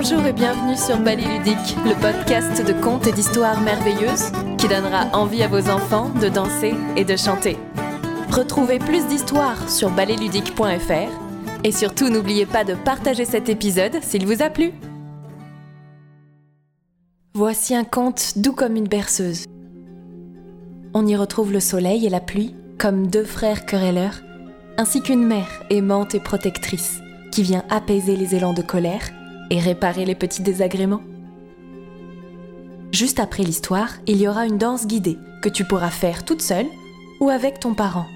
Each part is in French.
Bonjour et bienvenue sur Ballet Ludique, le podcast de contes et d'histoires merveilleuses qui donnera envie à vos enfants de danser et de chanter. Retrouvez plus d'histoires sur balletludique.fr et surtout n'oubliez pas de partager cet épisode s'il vous a plu. Voici un conte doux comme une berceuse. On y retrouve le soleil et la pluie comme deux frères querelleurs, ainsi qu'une mère aimante et protectrice qui vient apaiser les élans de colère et réparer les petits désagréments. Juste après l'histoire, il y aura une danse guidée que tu pourras faire toute seule ou avec ton parent.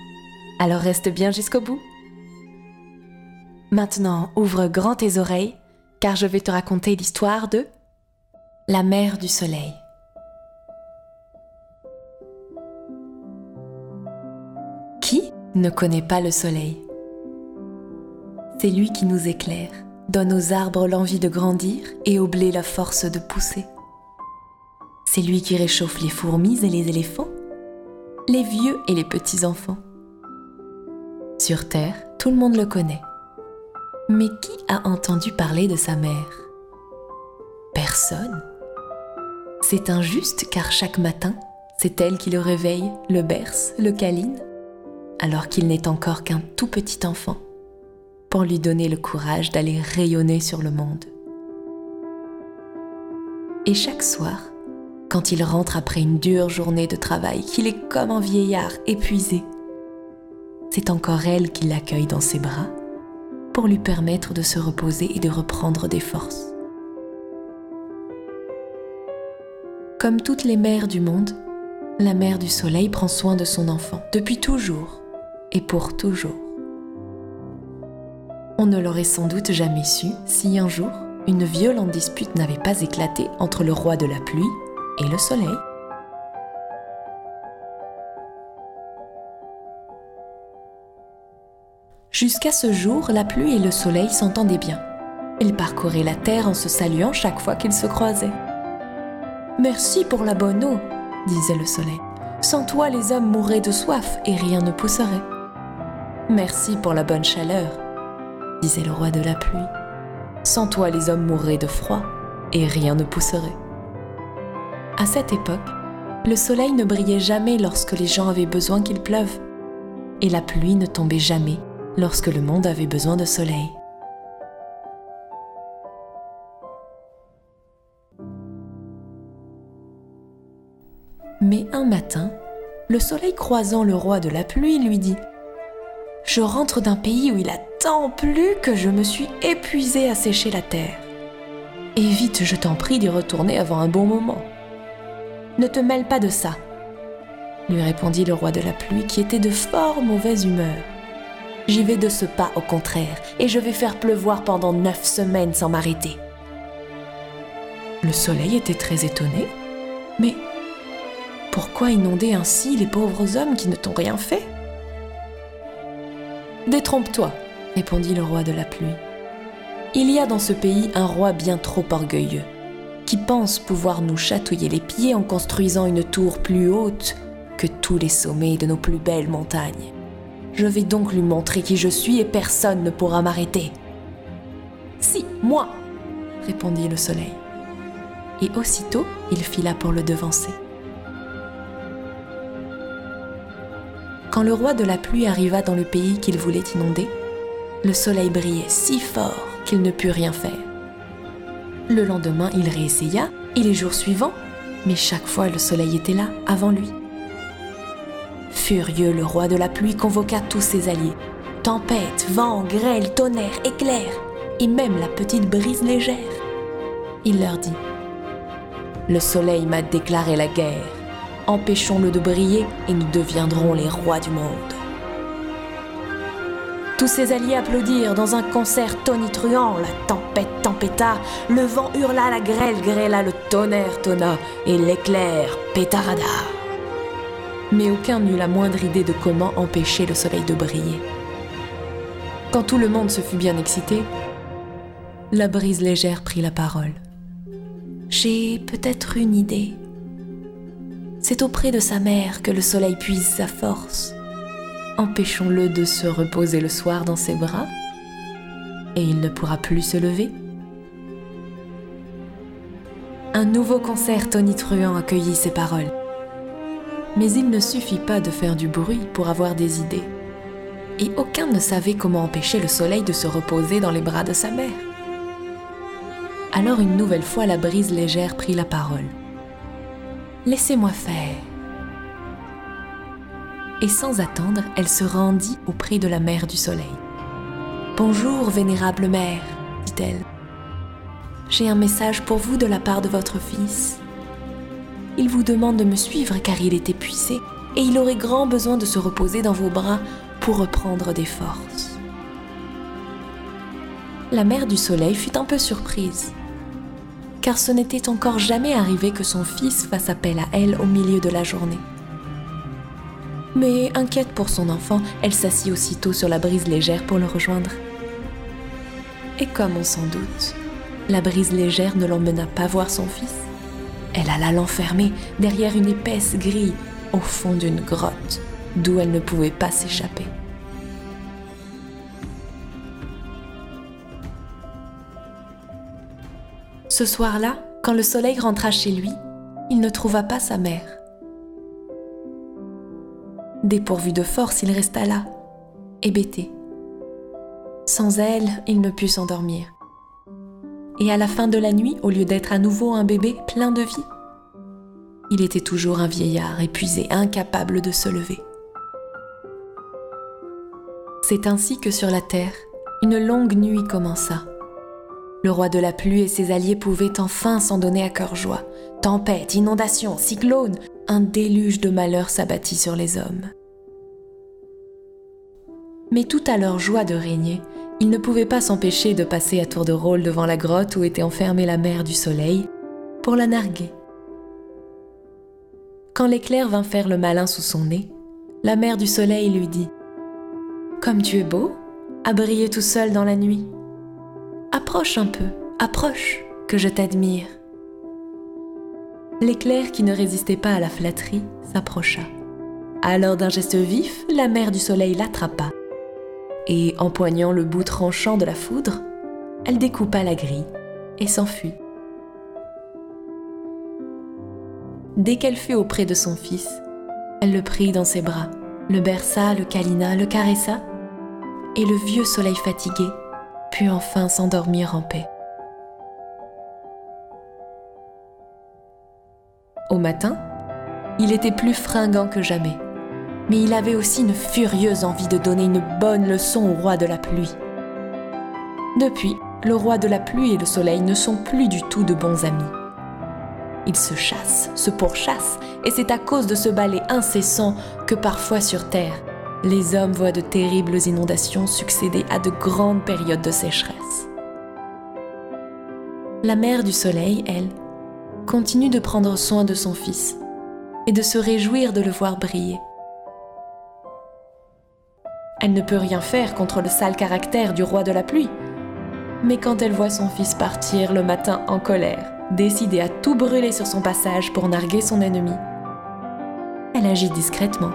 Alors reste bien jusqu'au bout. Maintenant, ouvre grand tes oreilles, car je vais te raconter l'histoire de la mère du soleil. Qui ne connaît pas le soleil? C'est lui qui nous éclaire, donne aux arbres l'envie de grandir et au blé la force de pousser. C'est lui qui réchauffe les fourmis et les éléphants, les vieux et les petits-enfants. Sur Terre, tout le monde le connaît. Mais qui a entendu parler de sa mère? Personne. C'est injuste car chaque matin, c'est elle qui le réveille, le berce, le câline, alors qu'il n'est encore qu'un tout petit enfant, pour lui donner le courage d'aller rayonner sur le monde. Et chaque soir, quand il rentre après une dure journée de travail, qu'il est comme un vieillard épuisé, c'est encore elle qui l'accueille dans ses bras pour lui permettre de se reposer et de reprendre des forces. Comme toutes les mères du monde, la mère du soleil prend soin de son enfant depuis toujours et pour toujours. On ne l'aurait sans doute jamais su si un jour une violente dispute n'avait pas éclaté entre le roi de la pluie et le soleil. Jusqu'à ce jour, la pluie et le soleil s'entendaient bien. Ils parcouraient la terre en se saluant chaque fois qu'ils se croisaient. Merci pour la bonne eau, disait le soleil. Sans toi, les hommes mourraient de soif et rien ne pousserait. Merci pour la bonne chaleur, disait le roi de la pluie. Sans toi, les hommes mourraient de froid et rien ne pousserait. À cette époque, le soleil ne brillait jamais lorsque les gens avaient besoin qu'il pleuve, et la pluie ne tombait jamais lorsque le monde avait besoin de soleil. Mais un matin, le soleil croisant le roi de la pluie lui dit ⁇ Je rentre d'un pays où il a tant plu que je me suis épuisé à sécher la terre. Évite, je t'en prie, d'y retourner avant un bon moment. Ne te mêle pas de ça, lui répondit le roi de la pluie qui était de fort mauvaise humeur. J'y vais de ce pas au contraire, et je vais faire pleuvoir pendant neuf semaines sans m'arrêter. Le soleil était très étonné, mais pourquoi inonder ainsi les pauvres hommes qui ne t'ont rien fait? Détrompe-toi, répondit le roi de la pluie. Il y a dans ce pays un roi bien trop orgueilleux, qui pense pouvoir nous chatouiller les pieds en construisant une tour plus haute que tous les sommets de nos plus belles montagnes. Je vais donc lui montrer qui je suis et personne ne pourra m'arrêter. Si, moi, répondit le soleil. Et aussitôt, il fila pour le devancer. Quand le roi de la pluie arriva dans le pays qu'il voulait inonder, le soleil brillait si fort qu'il ne put rien faire. Le lendemain, il réessaya, et les jours suivants, mais chaque fois le soleil était là, avant lui. Furieux, le roi de la pluie convoqua tous ses alliés. Tempête, vent, grêle, tonnerre, éclair, et même la petite brise légère. Il leur dit Le soleil m'a déclaré la guerre empêchons-le de briller et nous deviendrons les rois du monde. Tous ses alliés applaudirent dans un concert tonitruant, la tempête tempêta, le vent hurla, la grêle grêla, le tonnerre tonna et l'éclair pétarada. Mais aucun n'eut la moindre idée de comment empêcher le soleil de briller. Quand tout le monde se fut bien excité, la brise légère prit la parole. J'ai peut-être une idée, c'est auprès de sa mère que le soleil puise sa force. Empêchons-le de se reposer le soir dans ses bras, et il ne pourra plus se lever. Un nouveau concert tonitruant accueillit ces paroles. Mais il ne suffit pas de faire du bruit pour avoir des idées. Et aucun ne savait comment empêcher le soleil de se reposer dans les bras de sa mère. Alors une nouvelle fois la brise légère prit la parole. Laissez-moi faire. Et sans attendre, elle se rendit auprès de la mère du soleil. Bonjour, vénérable mère, dit-elle. J'ai un message pour vous de la part de votre fils. Il vous demande de me suivre car il est épuisé et il aurait grand besoin de se reposer dans vos bras pour reprendre des forces. La mère du soleil fut un peu surprise, car ce n'était encore jamais arrivé que son fils fasse appel à elle au milieu de la journée. Mais inquiète pour son enfant, elle s'assit aussitôt sur la brise légère pour le rejoindre. Et comme on s'en doute, la brise légère ne l'emmena pas voir son fils. Elle alla l'enfermer derrière une épaisse grille au fond d'une grotte d'où elle ne pouvait pas s'échapper. Ce soir-là, quand le soleil rentra chez lui, il ne trouva pas sa mère. Dépourvu de force, il resta là, hébété. Sans elle, il ne put s'endormir. Et à la fin de la nuit, au lieu d'être à nouveau un bébé plein de vie, il était toujours un vieillard épuisé, incapable de se lever. C'est ainsi que sur la terre, une longue nuit commença. Le roi de la pluie et ses alliés pouvaient enfin s'en donner à cœur joie. Tempête, inondation, cyclone, un déluge de malheur s'abattit sur les hommes. Mais tout à leur joie de régner, ils ne pouvaient pas s'empêcher de passer à tour de rôle devant la grotte où était enfermée la mère du soleil pour la narguer. Quand l'éclair vint faire le malin sous son nez, la mère du soleil lui dit Comme tu es beau, à briller tout seul dans la nuit. Approche un peu, approche, que je t'admire. L'éclair qui ne résistait pas à la flatterie s'approcha. Alors d'un geste vif, la mère du soleil l'attrapa et empoignant le bout tranchant de la foudre, elle découpa la grille et s'enfuit. Dès qu'elle fut auprès de son fils, elle le prit dans ses bras, le berça, le câlina, le caressa, et le vieux soleil fatigué put enfin s'endormir en paix. Au matin, il était plus fringant que jamais mais il avait aussi une furieuse envie de donner une bonne leçon au roi de la pluie. Depuis, le roi de la pluie et le soleil ne sont plus du tout de bons amis. Ils se chassent, se pourchassent, et c'est à cause de ce balai incessant que parfois sur Terre, les hommes voient de terribles inondations succéder à de grandes périodes de sécheresse. La mère du soleil, elle, continue de prendre soin de son fils et de se réjouir de le voir briller. Elle ne peut rien faire contre le sale caractère du roi de la pluie. Mais quand elle voit son fils partir le matin en colère, décidé à tout brûler sur son passage pour narguer son ennemi, elle agit discrètement,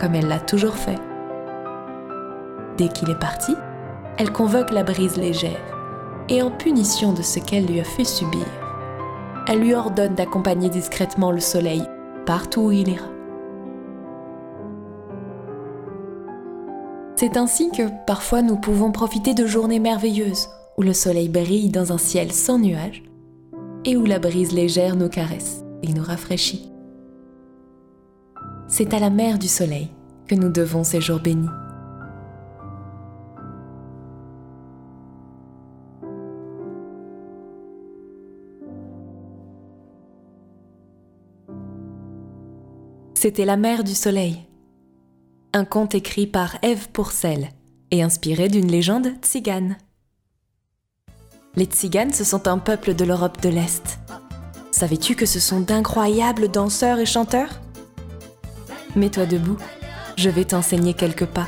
comme elle l'a toujours fait. Dès qu'il est parti, elle convoque la brise légère, et en punition de ce qu'elle lui a fait subir, elle lui ordonne d'accompagner discrètement le soleil partout où il ira. C'est ainsi que parfois nous pouvons profiter de journées merveilleuses où le soleil brille dans un ciel sans nuages et où la brise légère nous caresse et nous rafraîchit. C'est à la mer du soleil que nous devons ces jours bénis. C'était la mer du soleil un conte écrit par Ève Pourcel et inspiré d'une légende tzigane. Les tziganes, ce sont un peuple de l'Europe de l'Est. Savais-tu que ce sont d'incroyables danseurs et chanteurs? Mets-toi debout, je vais t'enseigner quelques pas.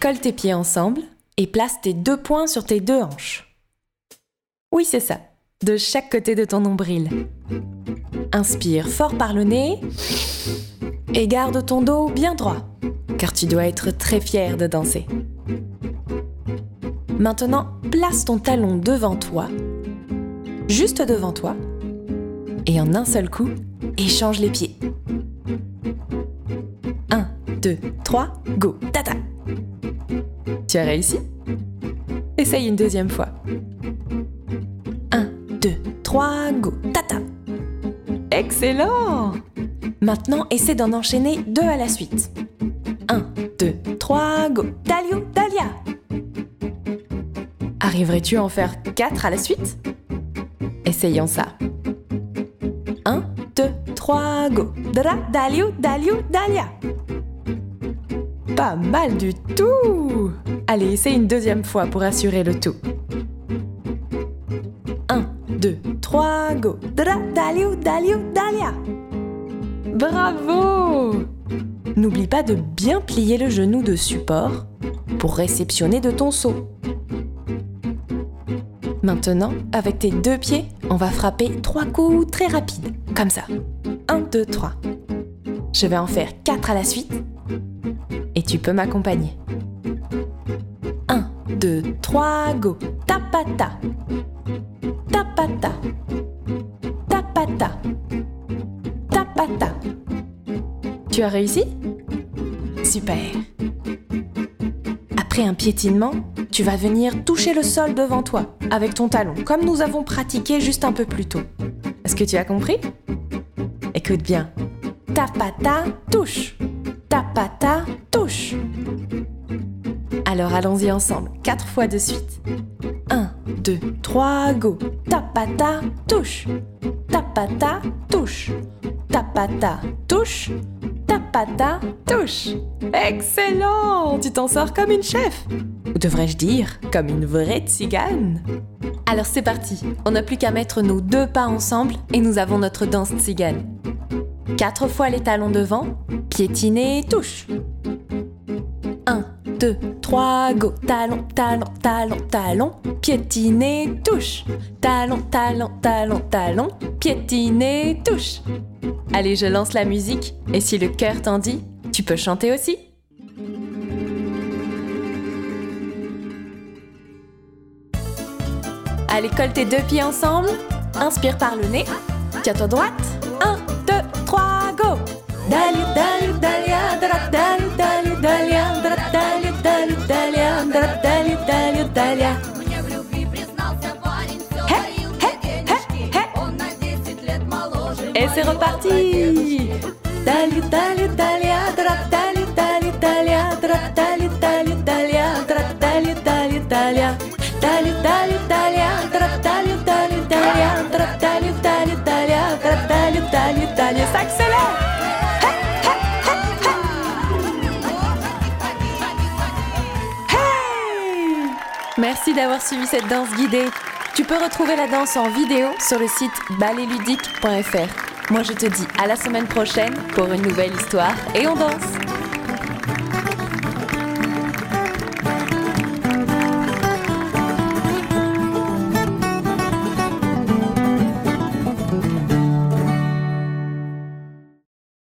Colle tes pieds ensemble et place tes deux poings sur tes deux hanches. Oui, c'est ça de chaque côté de ton nombril. Inspire fort par le nez et garde ton dos bien droit, car tu dois être très fier de danser. Maintenant, place ton talon devant toi, juste devant toi, et en un seul coup, échange les pieds. 1, 2, 3, go, tata Tu as réussi? Essaye une deuxième fois. 1, 2, 3, go, tata Excellent Maintenant, essaie d'en enchaîner deux à la suite. 1, 2, 3, go, Dalio, Dalia Arriverais-tu à en faire 4 à la suite? Essayons ça. 1, 2, 3, go. Dra, dalio, dalio, dalia. Pas mal du tout Allez, essaye une deuxième fois pour assurer le tout. 1, 2, 3, go. Dra, dalio, dalio, dalia. Bravo N'oublie pas de bien plier le genou de support pour réceptionner de ton saut. Maintenant, avec tes deux pieds, on va frapper trois coups très rapides, comme ça. 1, 2, 3. Je vais en faire quatre à la suite. Et tu peux m'accompagner. 1, 2, 3, go. Tapata. Tapata. Tapata. Tapata. Tu as réussi? Super. Après un piétinement, tu vas venir toucher le sol devant toi avec ton talon, comme nous avons pratiqué juste un peu plus tôt. Est-ce que tu as compris? Écoute bien. Tapata, touche. Tapata, touche. Alors allons-y ensemble, quatre fois de suite. 1, 2, 3, go. Tapata, touche. Tapata, touche. Tapata, touche. Tapata, touche. Excellent Tu t'en sors comme une chef Ou devrais-je dire, comme une vraie tzigane Alors c'est parti, on n'a plus qu'à mettre nos deux pas ensemble et nous avons notre danse tzigane. Quatre fois les talons devant, piétiner, touche. 1, 2, 3, go. Talon, talon, talon, talon. Piétiner, touche. Talon, talon, talon, talon. Piétiner, touche. Allez, je lance la musique et si le cœur t'en dit, tu peux chanter aussi. Allez, colle tes deux pieds ensemble. Inspire par le nez. Tiens-toi droite. 1, 2, 3, go. Dalia, dalia. Ça accélère Hey Merci d'avoir suivi cette danse guidée. Tu peux retrouver la danse en vidéo sur le site balletludique.fr. Moi je te dis à la semaine prochaine pour une nouvelle histoire et on danse